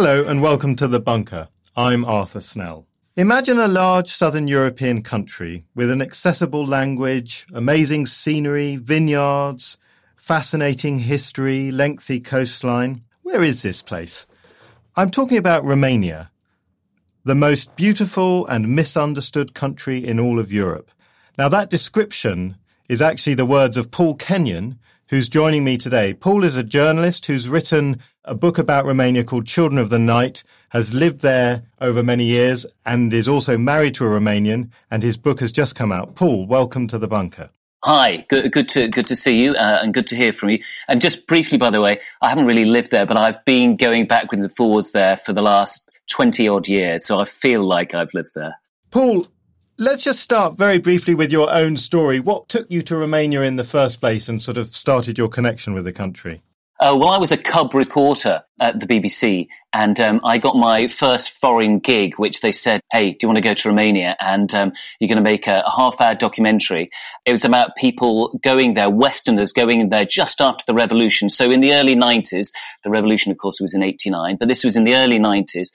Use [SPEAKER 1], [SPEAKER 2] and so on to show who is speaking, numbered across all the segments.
[SPEAKER 1] Hello and welcome to The Bunker. I'm Arthur Snell. Imagine a large southern European country with an accessible language, amazing scenery, vineyards, fascinating history, lengthy coastline. Where is this place? I'm talking about Romania, the most beautiful and misunderstood country in all of Europe. Now, that description is actually the words of Paul Kenyon, who's joining me today. Paul is a journalist who's written a book about Romania called Children of the Night, has lived there over many years, and is also married to a Romanian, and his book has just come out. Paul, welcome to the bunker.
[SPEAKER 2] Hi, good, good to good to see you, uh, and good to hear from you. And just briefly, by the way, I haven't really lived there, but I've been going backwards and forwards there for the last twenty odd years, so I feel like I've lived there.
[SPEAKER 1] Paul, let's just start very briefly with your own story. What took you to Romania in the first place, and sort of started your connection with the country?
[SPEAKER 2] Uh, well, I was a cub reporter at the BBC, and um, I got my first foreign gig, which they said, "Hey, do you want to go to Romania?" And um, you're going to make a, a, half-hour documentary. It was about people going there, Westerners going there just after the revolution. So in the early '90s, the revolution, of course, was in '89, but this was in the early '90s.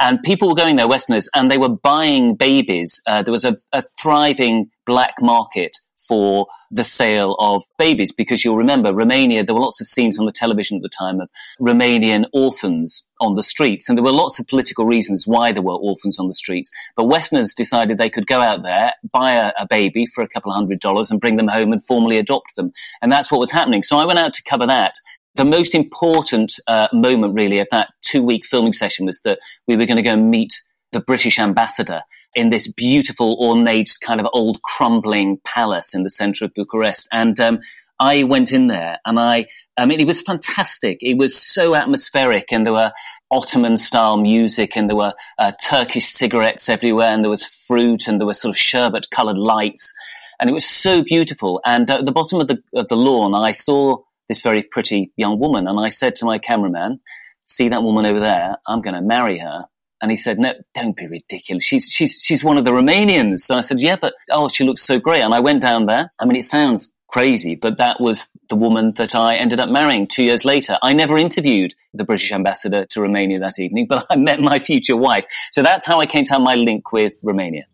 [SPEAKER 2] And people were going there, Westerners, and they were buying babies. Uh, there was a, a thriving black market for the sale of babies because you'll remember Romania, there were lots of scenes on the television at the time of Romanian orphans on the streets. And there were lots of political reasons why there were orphans on the streets. But Westerners decided they could go out there, buy a, a baby for a couple of hundred dollars and bring them home and formally adopt them. And that's what was happening. So I went out to cover that. The most important uh, moment really of that two week filming session was that we were going to go meet the British ambassador in this beautiful, ornate, kind of old crumbling palace in the center of Bucharest. And um, I went in there and I, I mean, it was fantastic. It was so atmospheric and there were Ottoman style music and there were uh, Turkish cigarettes everywhere and there was fruit and there were sort of sherbet colored lights. And it was so beautiful. And at the bottom of the, of the lawn, I saw this very pretty young woman and I said to my cameraman, see that woman over there? I'm going to marry her and he said, no, don't be ridiculous. She's, she's, she's one of the Romanians. So I said, yeah, but, oh, she looks so great. And I went down there. I mean, it sounds crazy, but that was the woman that I ended up marrying two years later. I never interviewed the British ambassador to Romania that evening, but I met my future wife. So that's how I came to have my link with Romania.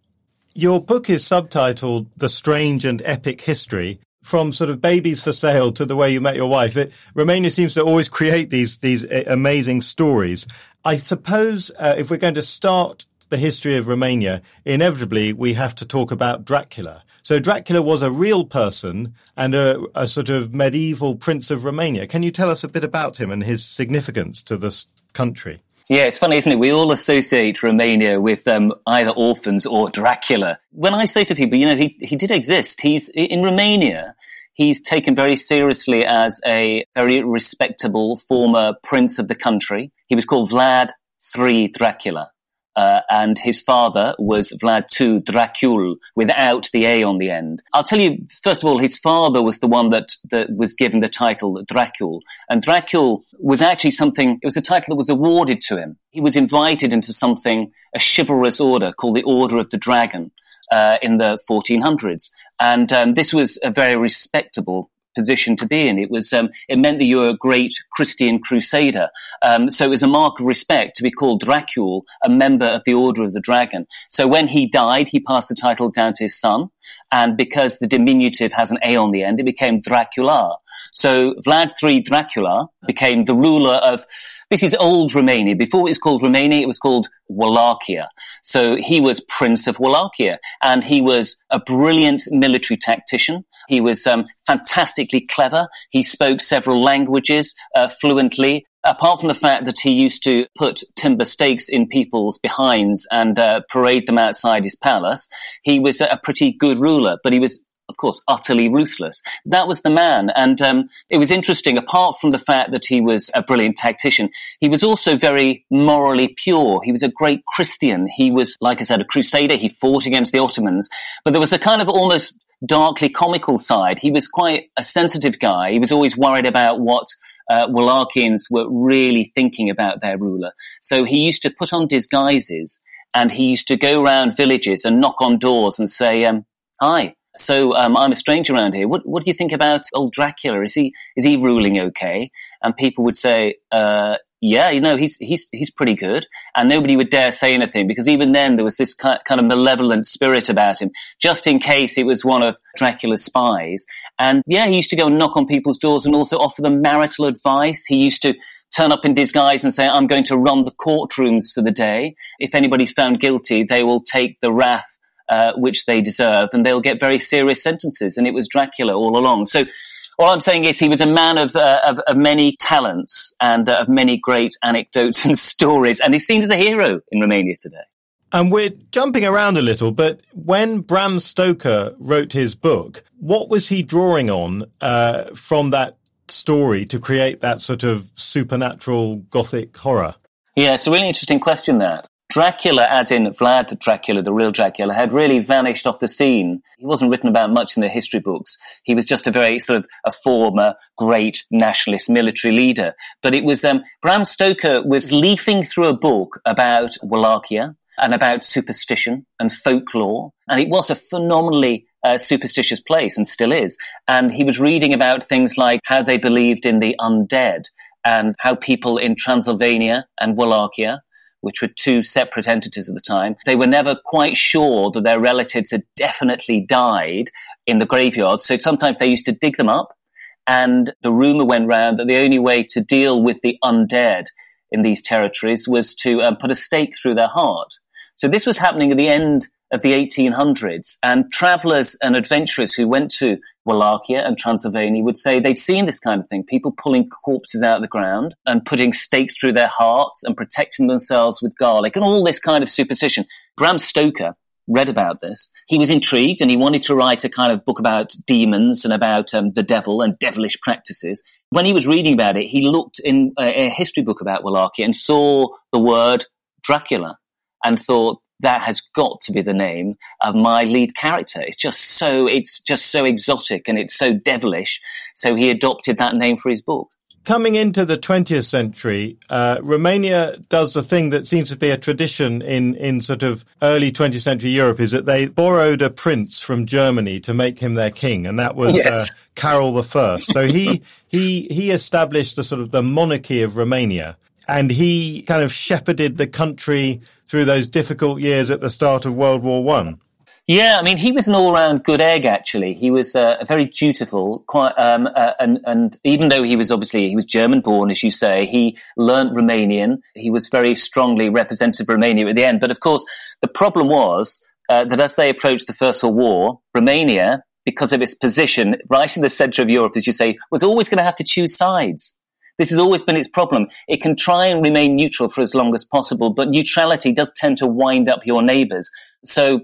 [SPEAKER 1] Your book is subtitled The Strange and Epic History from sort of babies for sale to the way you met your wife. It, Romania seems to always create these these amazing stories. I suppose uh, if we're going to start the history of Romania, inevitably we have to talk about Dracula. So Dracula was a real person and a, a sort of medieval prince of Romania. Can you tell us a bit about him and his significance to this country?
[SPEAKER 2] Yeah, it's funny, isn't it? We all associate Romania with um, either orphans or Dracula. When I say to people, you know, he, he did exist. He's in Romania. He's taken very seriously as a very respectable former prince of the country. He was called Vlad III Dracula. Uh, and his father was Vlad II Dracul without the A on the end. I'll tell you, first of all, his father was the one that, that was given the title Dracul. And Dracul was actually something, it was a title that was awarded to him. He was invited into something, a chivalrous order called the Order of the Dragon. Uh, in the 1400s, and um, this was a very respectable position to be in. It was um, it meant that you were a great Christian crusader. Um, so it was a mark of respect to be called Dracul, a member of the Order of the Dragon. So when he died, he passed the title down to his son, and because the diminutive has an a on the end, it became Dracula. So Vlad III Dracula became the ruler of this is old Romania. Before it was called Romania, it was called Wallachia. So he was Prince of Wallachia and he was a brilliant military tactician. He was um, fantastically clever. He spoke several languages uh, fluently. Apart from the fact that he used to put timber stakes in people's behinds and uh, parade them outside his palace, he was a pretty good ruler, but he was of course, utterly ruthless. That was the man. And um, it was interesting, apart from the fact that he was a brilliant tactician, he was also very morally pure. He was a great Christian. He was, like I said, a crusader. He fought against the Ottomans. But there was a kind of almost darkly comical side. He was quite a sensitive guy. He was always worried about what uh, Wallachians were really thinking about their ruler. So he used to put on disguises and he used to go around villages and knock on doors and say, um, Hi, so um, I'm a stranger around here. What, what do you think about old Dracula? Is he is he ruling okay? And people would say, uh, yeah, you know, he's, he's, he's pretty good. And nobody would dare say anything because even then there was this kind of malevolent spirit about him, just in case it was one of Dracula's spies. And yeah, he used to go and knock on people's doors and also offer them marital advice. He used to turn up in disguise and say, I'm going to run the courtrooms for the day. If anybody's found guilty, they will take the wrath uh, which they deserve and they'll get very serious sentences. And it was Dracula all along. So all I'm saying is he was a man of, uh, of, of, many talents and uh, of many great anecdotes and stories, and he's seen as a hero in Romania today.
[SPEAKER 1] And we're jumping around a little, but when Bram Stoker wrote his book, what was he drawing on uh, from that story to create that sort of supernatural gothic horror?
[SPEAKER 2] Yeah, it's a really interesting question, that. Dracula, as in Vlad Dracula, the real Dracula, had really vanished off the scene. He wasn't written about much in the history books. He was just a very sort of a former great nationalist military leader. But it was um, Bram Stoker was leafing through a book about Wallachia and about superstition and folklore, and it was a phenomenally uh, superstitious place and still is. And he was reading about things like how they believed in the undead and how people in Transylvania and Wallachia which were two separate entities at the time, they were never quite sure that their relatives had definitely died in the graveyard. So sometimes they used to dig them up. And the rumor went round that the only way to deal with the undead in these territories was to um, put a stake through their heart. So this was happening at the end of the 1800s. And travelers and adventurers who went to Wallachia and Transylvania would say they'd seen this kind of thing. People pulling corpses out of the ground and putting stakes through their hearts and protecting themselves with garlic and all this kind of superstition. Bram Stoker read about this. He was intrigued and he wanted to write a kind of book about demons and about um, the devil and devilish practices. When he was reading about it, he looked in a, a history book about Wallachia and saw the word Dracula and thought, that has got to be the name of my lead character. It's just so, it's just so exotic and it's so devilish. So he adopted that name for his book.
[SPEAKER 1] Coming into the 20th century, uh, Romania does the thing that seems to be a tradition in, in sort of early 20th century Europe is that they borrowed a prince from Germany to make him their king, and that was uh, yes. uh, Carol I. So he, he, he established the sort of the monarchy of Romania and he kind of shepherded the country through those difficult years at the start of World War One.
[SPEAKER 2] Yeah, I mean, he was an all-round good egg. Actually, he was uh, very dutiful, quite, um, uh, and and even though he was obviously he was German-born, as you say, he learnt Romanian. He was very strongly representative of Romania at the end. But of course, the problem was uh, that as they approached the First World War, Romania, because of its position right in the centre of Europe, as you say, was always going to have to choose sides. This has always been its problem. It can try and remain neutral for as long as possible, but neutrality does tend to wind up your neighbors. So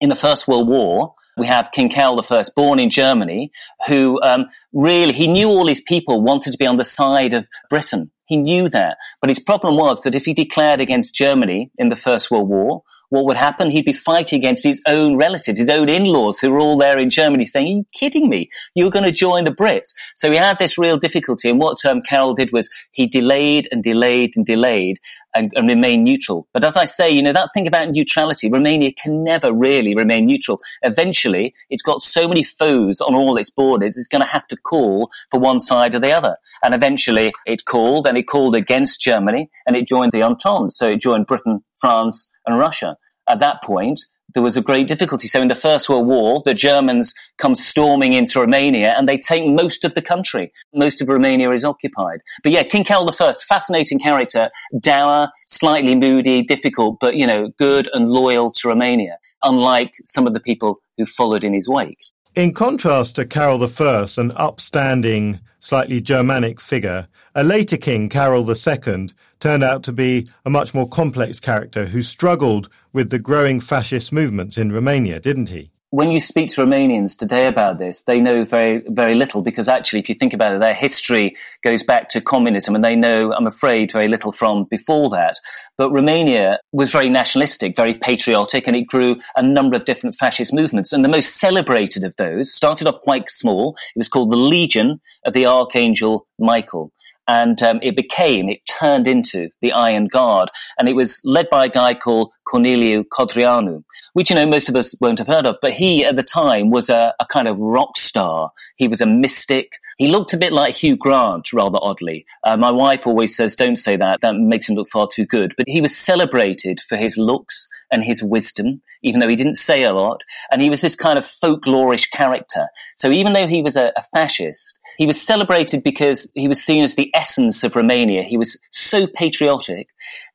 [SPEAKER 2] in the First World War, we have King Carol I, born in Germany, who um, really, he knew all his people wanted to be on the side of Britain. He knew that. But his problem was that if he declared against Germany in the First World War, what would happen? He'd be fighting against his own relatives, his own in-laws who were all there in Germany saying, are you kidding me? You're going to join the Brits. So he had this real difficulty. And what um, Carol did was he delayed and delayed and delayed and, and remain neutral. But as I say, you know, that thing about neutrality, Romania can never really remain neutral. Eventually, it's got so many foes on all its borders, it's going to have to call for one side or the other. And eventually it called and it called against Germany and it joined the Entente. So it joined Britain, France and Russia. At that point, there was a great difficulty. So in the First World War, the Germans come storming into Romania and they take most of the country. Most of Romania is occupied. But yeah, King Carol I, fascinating character, dour, slightly moody, difficult, but you know, good and loyal to Romania, unlike some of the people who followed in his wake.
[SPEAKER 1] In contrast to Carol I, an upstanding, slightly Germanic figure, a later king, Carol II, turned out to be a much more complex character who struggled with the growing fascist movements in Romania, didn't he?
[SPEAKER 2] When you speak to Romanians today about this, they know very, very little because actually, if you think about it, their history goes back to communism and they know, I'm afraid, very little from before that. But Romania was very nationalistic, very patriotic, and it grew a number of different fascist movements. And the most celebrated of those started off quite small. It was called the Legion of the Archangel Michael and um, it became, it turned into the Iron Guard, and it was led by a guy called Corneliu Codreanu, which you know most of us won't have heard of, but he at the time was a, a kind of rock star. He was a mystic, He looked a bit like Hugh Grant, rather oddly. Uh, my wife always says, don't say that. That makes him look far too good. But he was celebrated for his looks and his wisdom, even though he didn't say a lot. And he was this kind of folklorish character. So even though he was a, a fascist, he was celebrated because he was seen as the essence of Romania. He was so patriotic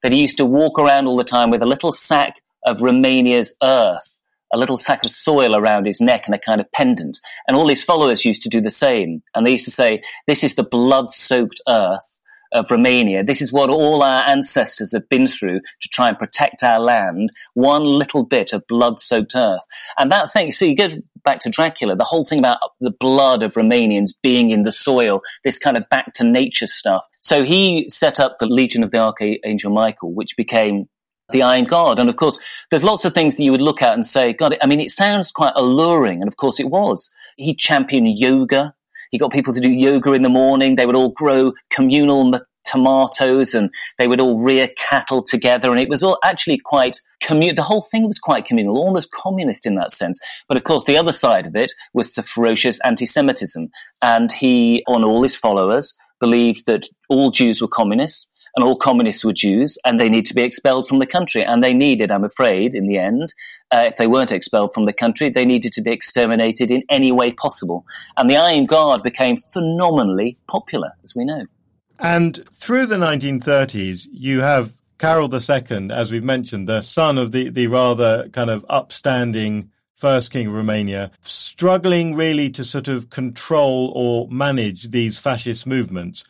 [SPEAKER 2] that he used to walk around all the time with a little sack of Romania's earth a little sack of soil around his neck and a kind of pendant. And all his followers used to do the same. And they used to say, this is the blood soaked earth of Romania. This is what all our ancestors have been through to try and protect our land. One little bit of blood soaked earth. And that thing, see, you go back to Dracula, the whole thing about the blood of Romanians being in the soil, this kind of back to nature stuff. So he set up the Legion of the Archangel Michael, which became the Iron Guard. And of course, there's lots of things that you would look at and say, God, I mean, it sounds quite alluring. And of course it was. He championed yoga. He got people to do yoga in the morning. They would all grow communal tomatoes and they would all rear cattle together. And it was all actually quite communal. The whole thing was quite communal, almost communist in that sense. But of course, the other side of it was the ferocious anti-Semitism. And he, on all his followers, believed that all Jews were communists and all communists were Jews, and they need to be expelled from the country. And they needed, I'm afraid, in the end, uh, if they weren't expelled from the country, they needed to be exterminated in any way possible. And the Iron Guard became phenomenally popular, as we know.
[SPEAKER 1] And through the 1930s, you have Carol II, as we've mentioned, the son of the, the rather kind of upstanding first king of Romania, struggling really to sort of control or manage these fascist movements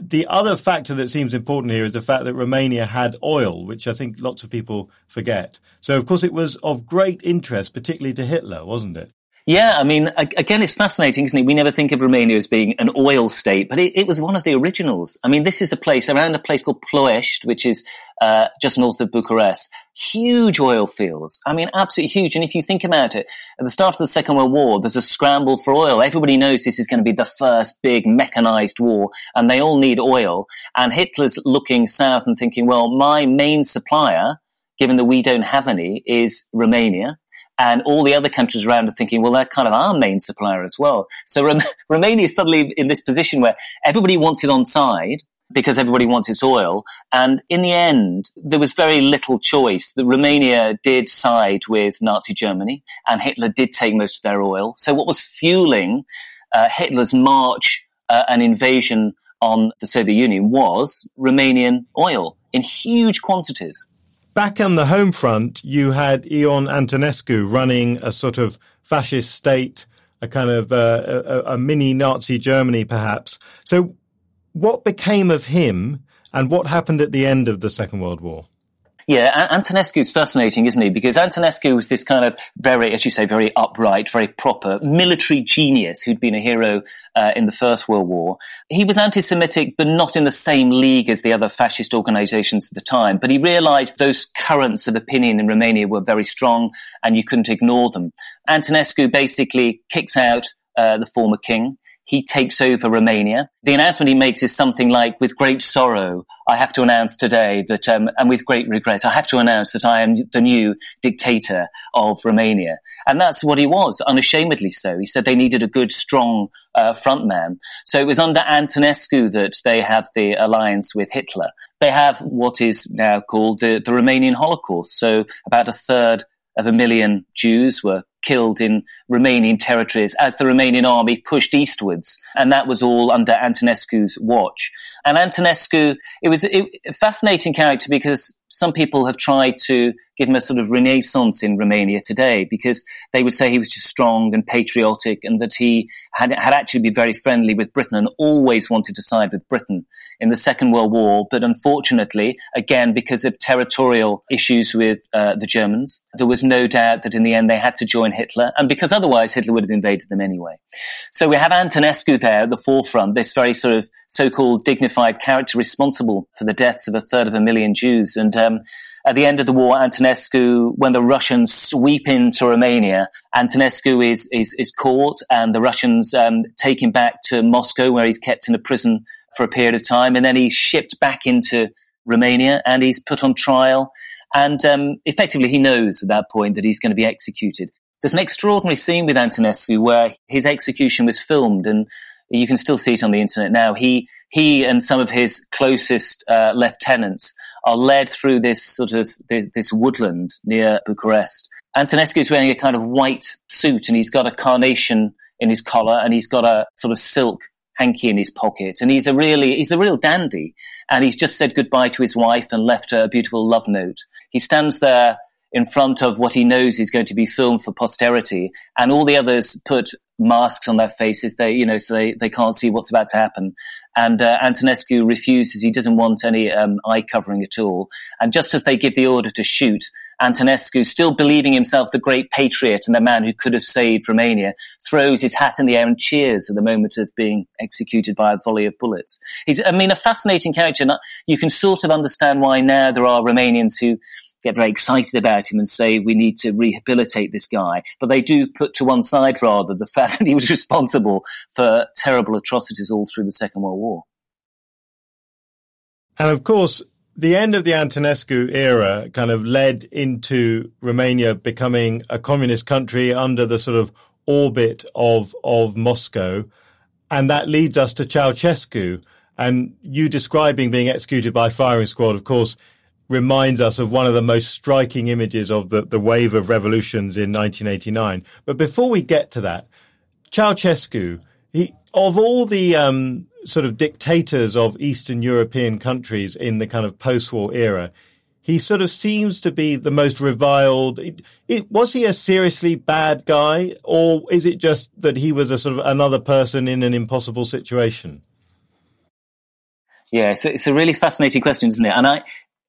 [SPEAKER 1] the other factor that seems important here is the fact that Romania had oil, which I think lots of people forget. So, of course, it was of great interest, particularly to Hitler, wasn't it?
[SPEAKER 2] Yeah, I mean, again, it's fascinating, isn't it? We never think of Romania as being an oil state, but it, it was one of the originals. I mean, this is a place around a place called Ploiești, which is uh, just north of Bucharest. Huge oil fields. I mean, absolutely huge. And if you think about it, at the start of the Second World War, there's a scramble for oil. Everybody knows this is going to be the first big mechanized war, and they all need oil. And Hitler's looking south and thinking, well, my main supplier, given that we don't have any, is Romania and all the other countries around are thinking, well, they're kind of our main supplier as well. So Rom- Romania is suddenly in this position where everybody wants it on side because everybody wants its oil. And in the end, there was very little choice. The Romania did side with Nazi Germany and Hitler did take most of their oil. So what was fueling uh, Hitler's march uh, and invasion on the Soviet Union was Romanian oil in huge quantities
[SPEAKER 1] back on the home front, you had Ion Antonescu running a sort of fascist state, a kind of uh, a, a mini Nazi Germany, perhaps. So, what became of him, and what happened at the end of the Second World War?
[SPEAKER 2] Yeah, Antonescu is fascinating, isn't he? Because Antonescu was this kind of very, as you say, very upright, very proper military genius who'd been a hero uh, in the First World War. He was anti-Semitic, but not in the same league as the other fascist organizations at the time. But he realized those currents of opinion in Romania were very strong and you couldn't ignore them. Antonescu basically kicks out uh, the former king he takes over Romania. The announcement he makes is something like, with great sorrow, I have to announce today that, um, and with great regret, I have to announce that I am the new dictator of Romania. And that's what he was, unashamedly so. He said they needed a good, strong uh, frontman. So it was under Antonescu that they had the alliance with Hitler. They have what is now called the, the Romanian Holocaust. So about a third of a million Jews were killed in Romanian territories as the Romanian army pushed eastwards. And that was all under Antonescu's watch. And Antonescu, it was a fascinating character because some people have tried to give him a sort of renaissance in Romania today because they would say he was just strong and patriotic and that he had, had actually been very friendly with Britain and always wanted to side with Britain in the Second World War. But unfortunately, again, because of territorial issues with uh, the Germans, there was no doubt that in the end they had to join Hitler and because otherwise Hitler would have invaded them anyway. So we have Antonescu there at the forefront, this very sort of so-called dignified character responsible for the deaths of a third of a million Jews. And um, at the end of the war, Antonescu, when the Russians sweep into Romania, Antonescu is is, is caught, and the Russians um, take him back to Moscow, where he's kept in a prison for a period of time, and then he's shipped back into Romania, and he's put on trial. And um, effectively, he knows at that point that he's going to be executed. There's an extraordinary scene with Antonescu where his execution was filmed, and You can still see it on the internet now. He he and some of his closest uh, lieutenants are led through this sort of this woodland near Bucharest. Antonescu is wearing a kind of white suit and he's got a carnation in his collar and he's got a sort of silk hanky in his pocket and he's a really he's a real dandy and he's just said goodbye to his wife and left her a beautiful love note. He stands there in front of what he knows is going to be filmed for posterity and all the others put masks on their faces they you know so they, they can't see what's about to happen and uh, Antonescu refuses. He doesn't want any um, eye covering at all. And just as they give the order to shoot, Antonescu, still believing himself the great patriot and the man who could have saved Romania, throws his hat in the air and cheers at the moment of being executed by a volley of bullets. He's, I mean, a fascinating character. And you can sort of understand why now there are Romanians who get very excited about him and say we need to rehabilitate this guy. But they do put to one side rather the fact that he was responsible for terrible atrocities all through the Second World War.
[SPEAKER 1] And of course, the end of the Antonescu era kind of led into Romania becoming a communist country under the sort of orbit of of Moscow, and that leads us to Ceausescu. And you describing being executed by firing squad, of course, reminds us of one of the most striking images of the, the wave of revolutions in 1989. But before we get to that, Ceausescu, he, of all the um, sort of dictators of Eastern European countries in the kind of post-war era, he sort of seems to be the most reviled. It, it, was he a seriously bad guy, or is it just that he was a sort of another person in an impossible situation?
[SPEAKER 2] Yeah, so it's a really fascinating question, isn't it? And I,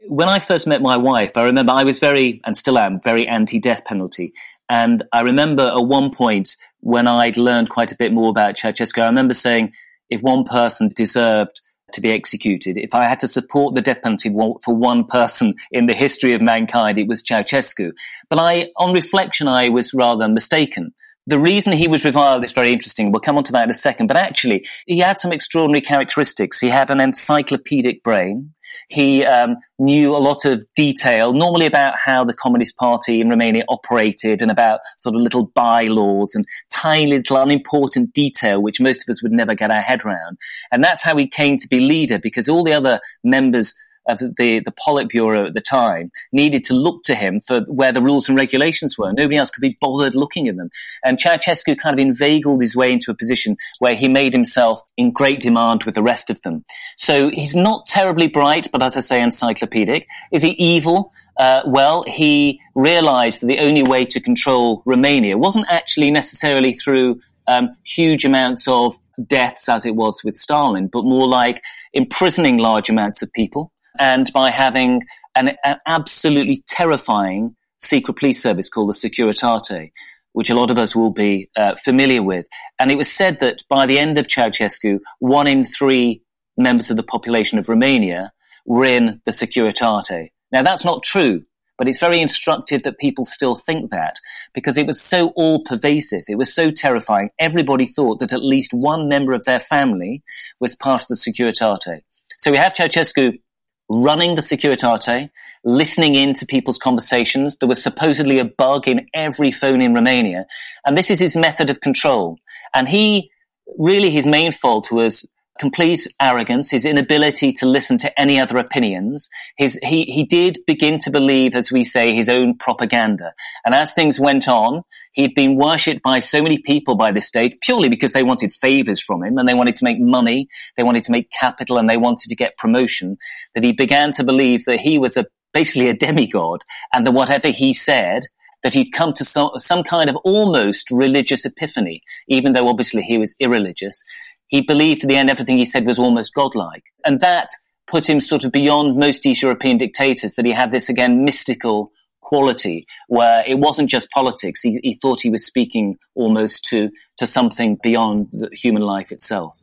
[SPEAKER 2] when I first met my wife, I remember I was very, and still am, very anti death penalty. And I remember at one point when I'd learned quite a bit more about Ceausescu, I remember saying if one person deserved to be executed, if I had to support the death penalty for one person in the history of mankind, it was Ceausescu. But I, on reflection, I was rather mistaken. The reason he was reviled is very interesting. We'll come on to that in a second. But actually, he had some extraordinary characteristics. He had an encyclopedic brain. He um, knew a lot of detail, normally about how the Communist Party in Romania operated and about sort of little bylaws and tiny little unimportant detail, which most of us would never get our head around. And that's how he came to be leader because all the other members of the, the Politburo at the time needed to look to him for where the rules and regulations were. Nobody else could be bothered looking at them. And Ceausescu kind of inveigled his way into a position where he made himself in great demand with the rest of them. So he's not terribly bright, but as I say, encyclopedic. Is he evil? Uh, well, he realized that the only way to control Romania wasn't actually necessarily through um, huge amounts of deaths as it was with Stalin, but more like imprisoning large amounts of people and by having an, an absolutely terrifying secret police service called the Securitate, which a lot of us will be uh, familiar with. And it was said that by the end of Ceausescu, one in three members of the population of Romania were in the Securitate. Now, that's not true, but it's very instructive that people still think that because it was so all pervasive. It was so terrifying. Everybody thought that at least one member of their family was part of the Securitate. So we have Ceausescu running the Securitate, listening in to people's conversations. There was supposedly a bug in every phone in Romania. And this is his method of control. And he, really his main fault was complete arrogance, his inability to listen to any other opinions. His, he, he did begin to believe, as we say, his own propaganda. And as things went on, he'd been worshipped by so many people by this state purely because they wanted favors from him and they wanted to make money, they wanted to make capital and they wanted to get promotion that he began to believe that he was a, basically a demigod and that whatever he said that he'd come to some, some kind of almost religious epiphany, even though obviously he was irreligious, he believed at the end everything he said was almost godlike. And that put him sort of beyond most East European dictators, that he had this again mystical quality where it wasn't just politics. He, he thought he was speaking almost to, to something beyond human life itself.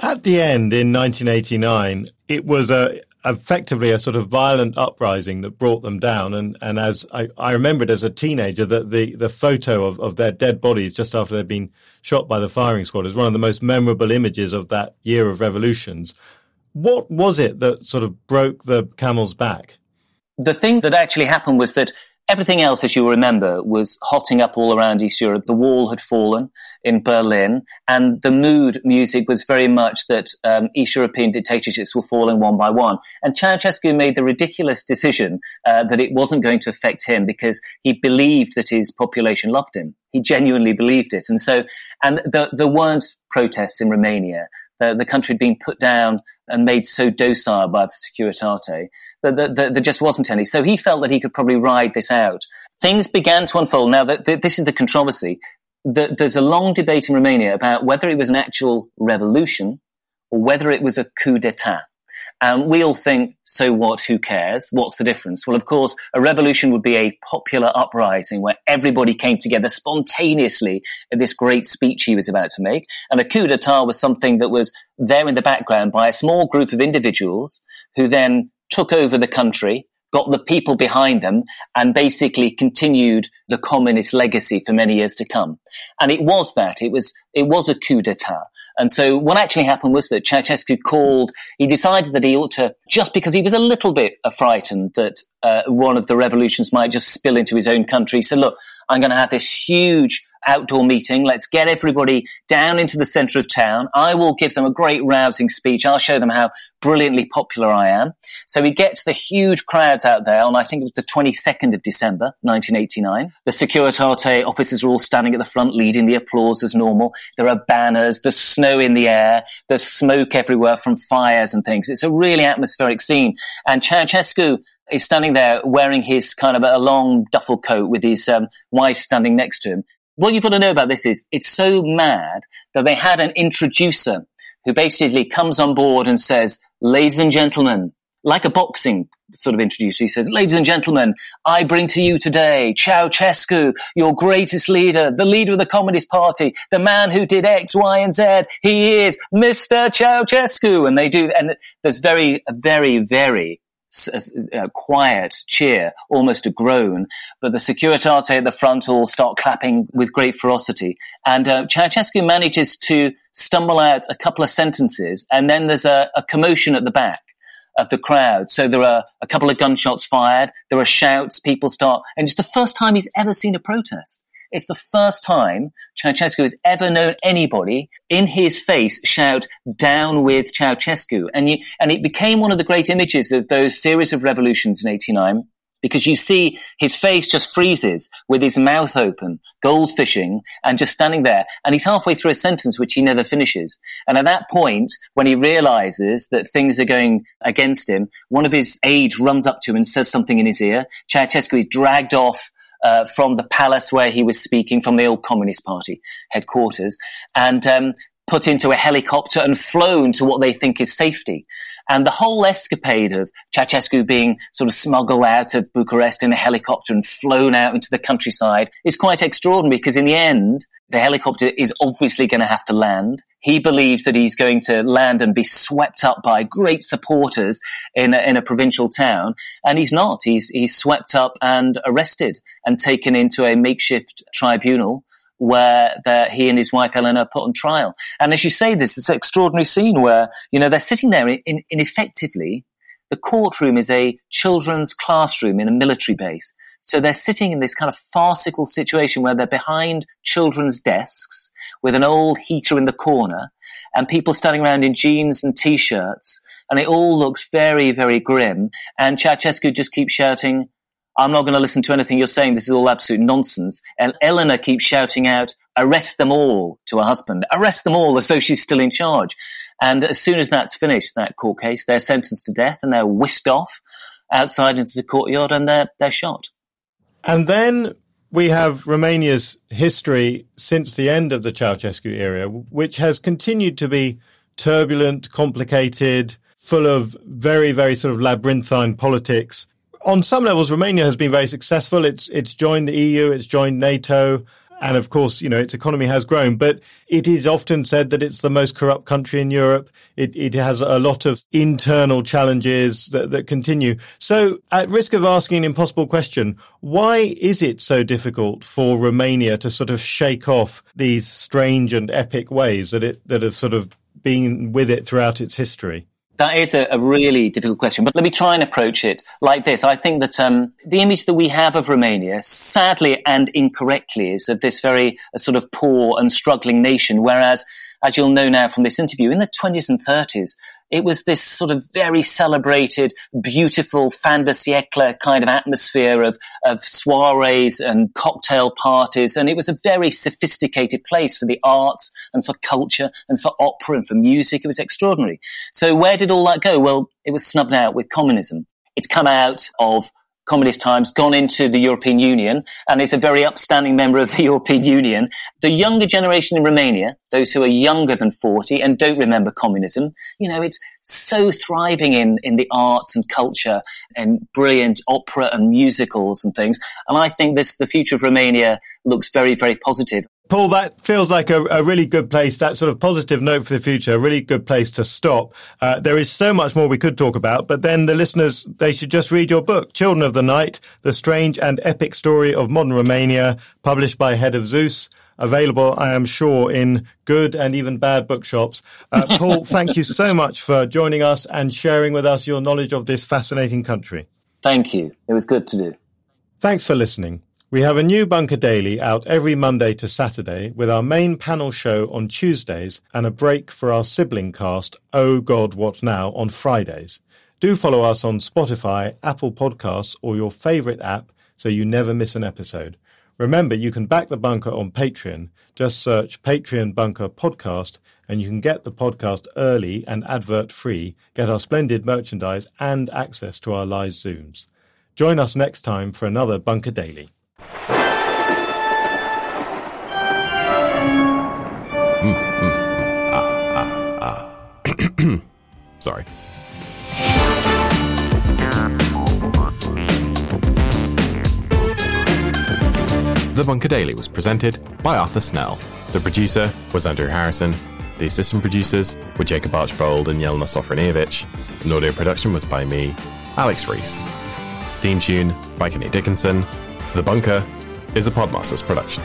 [SPEAKER 1] At the end in 1989, it was a, effectively a sort of violent uprising that brought them down. And, and as I, I remembered as a teenager, that the, the photo of, of their dead bodies just after they'd been shot by the firing squad is one of the most memorable images of that year of revolutions. What was it that sort of broke the camel's back?
[SPEAKER 2] The thing that actually happened was that Everything else, as you remember, was hotting up all around East Europe. The wall had fallen in Berlin, and the mood music was very much that um, East European dictatorships were falling one by one. And Ceausescu made the ridiculous decision uh, that it wasn't going to affect him because he believed that his population loved him. He genuinely believed it, and so and the, there weren't protests in Romania. The, the country had been put down and made so docile by the Securitate that, there just wasn't any. So he felt that he could probably ride this out. Things began to unfold. Now, the, the, this is the controversy. The, there's a long debate in Romania about whether it was an actual revolution or whether it was a coup d'etat. And we all think, so what? Who cares? What's the difference? Well, of course, a revolution would be a popular uprising where everybody came together spontaneously at this great speech he was about to make. And a coup d'etat was something that was there in the background by a small group of individuals who then took over the country, got the people behind them, and basically continued the communist legacy for many years to come. And it was that. It was, it was a coup d'etat. And so what actually happened was that Ceausescu called, he decided that he ought to, just because he was a little bit frightened that uh, one of the revolutions might just spill into his own country, said, look, I'm going to have this huge outdoor meeting. Let's get everybody down into the center of town. I will give them a great rousing speech. I'll show them how brilliantly popular I am. So he gets the huge crowds out there and I think it was the 22nd of December, 1989. The Securitate officers are all standing at the front leading the applause as normal. There are banners, there's snow in the air, there's smoke everywhere from fires and things. It's a really atmospheric scene. And Ceausescu is standing there wearing his kind of a long duffel coat with his um, wife standing next to him what you've got to know about this is it's so mad that they had an introducer who basically comes on board and says, ladies and gentlemen, like a boxing sort of introducer, he says, ladies and gentlemen, I bring to you today Ceausescu, your greatest leader, the leader of the Communist Party, the man who did X, Y, and Z. He is Mr. Ceausescu. And they do, and there's very, very, very a, quiet cheer, almost a groan, but the Securitate at the front all start clapping with great ferocity. And uh, Ceausescu manages to stumble out a couple of sentences, and then there's a, a commotion at the back of the crowd. So there are a couple of gunshots fired, there are shouts, people start, and it's the first time he's ever seen a protest. It's the first time Ceausescu has ever known anybody in his face shout down with Ceausescu. And, you, and it became one of the great images of those series of revolutions in 89 because you see his face just freezes with his mouth open, goldfishing, and just standing there. And he's halfway through a sentence which he never finishes. And at that point, when he realizes that things are going against him, one of his aides runs up to him and says something in his ear. Ceausescu is dragged off uh, from the palace where he was speaking from the old Communist Party headquarters and um, put into a helicopter and flown to what they think is safety. And the whole escapade of Ceausescu being sort of smuggled out of Bucharest in a helicopter and flown out into the countryside is quite extraordinary because in the end, the helicopter is obviously going to have to land. He believes that he's going to land and be swept up by great supporters in a, in a provincial town. And he's not. He's, he's swept up and arrested and taken into a makeshift tribunal where he and his wife Elena are put on trial. And as you say, there's this extraordinary scene where, you know, they're sitting there in, in, the courtroom is a children's classroom in a military base. So they're sitting in this kind of farcical situation where they're behind children's desks with an old heater in the corner and people standing around in jeans and t-shirts. And it all looks very, very grim. And Ceausescu just keeps shouting, I'm not going to listen to anything you're saying. This is all absolute nonsense. And Eleanor keeps shouting out, arrest them all to her husband. Arrest them all as though she's still in charge. And as soon as that's finished, that court case, they're sentenced to death and they're whisked off outside into the courtyard and they're, they're shot.
[SPEAKER 1] And then we have Romania's history since the end of the Ceausescu era, which has continued to be turbulent, complicated, full of very, very sort of labyrinthine politics. On some levels, Romania has been very successful. It's it's joined the EU, it's joined NATO, and of course, you know, its economy has grown, but it is often said that it's the most corrupt country in Europe. It, it has a lot of internal challenges that, that continue. So at risk of asking an impossible question, why is it so difficult for Romania to sort of shake off these strange and epic ways that it, that have sort of been with it throughout its history?
[SPEAKER 2] That is a, a, really difficult question, but let me try and approach it like this. I think that um, the image that we have of Romania, sadly and incorrectly, is of this very sort of poor and struggling nation, whereas as you'll know now from this interview, in the 20s and 30s, it was this sort of very celebrated, beautiful fin de siècle kind of atmosphere of, of soirees and cocktail parties. And it was a very sophisticated place for the arts and for culture and for opera and for music. It was extraordinary. So where did all that go? Well, it was snubbed out with communism. It's come out of communist times, gone into the European Union and is a very upstanding member of the European Union. The younger generation in Romania, those who are younger than 40 and don't remember communism, you know, it's so thriving in, in the arts and culture and brilliant opera and musicals and things. And I think this, the future of Romania looks very, very positive.
[SPEAKER 1] Paul, that feels like a, a, really good place, that sort of positive note for the future, a really good place to stop. Uh, there is so much more we could talk about, but then the listeners, they should just read your book, Children of the Night, The Strange and Epic Story of Modern Romania, published by Head of Zeus. Available, I am sure, in good and even bad bookshops. Uh, Paul, thank you so much for joining us and sharing with us your knowledge of this fascinating country.
[SPEAKER 2] Thank you. It was good to do.
[SPEAKER 1] Thanks for listening. We have a new Bunker Daily out every Monday to Saturday with our main panel show on Tuesdays and a break for our sibling cast, Oh God, What Now, on Fridays. Do follow us on Spotify, Apple Podcasts, or your favourite app so you never miss an episode. Remember, you can back the bunker on Patreon. Just search Patreon Bunker Podcast and you can get the podcast early and advert free, get our splendid merchandise and access to our live Zooms. Join us next time for another Bunker Daily.
[SPEAKER 3] Sorry. The Bunker Daily was presented by Arthur Snell. The producer was Andrew Harrison. The assistant producers were Jacob Archbold and Jelena Sofronijevic. And audio production was by me, Alex Rees. Theme tune by Kenny Dickinson. The Bunker is a Podmasters production.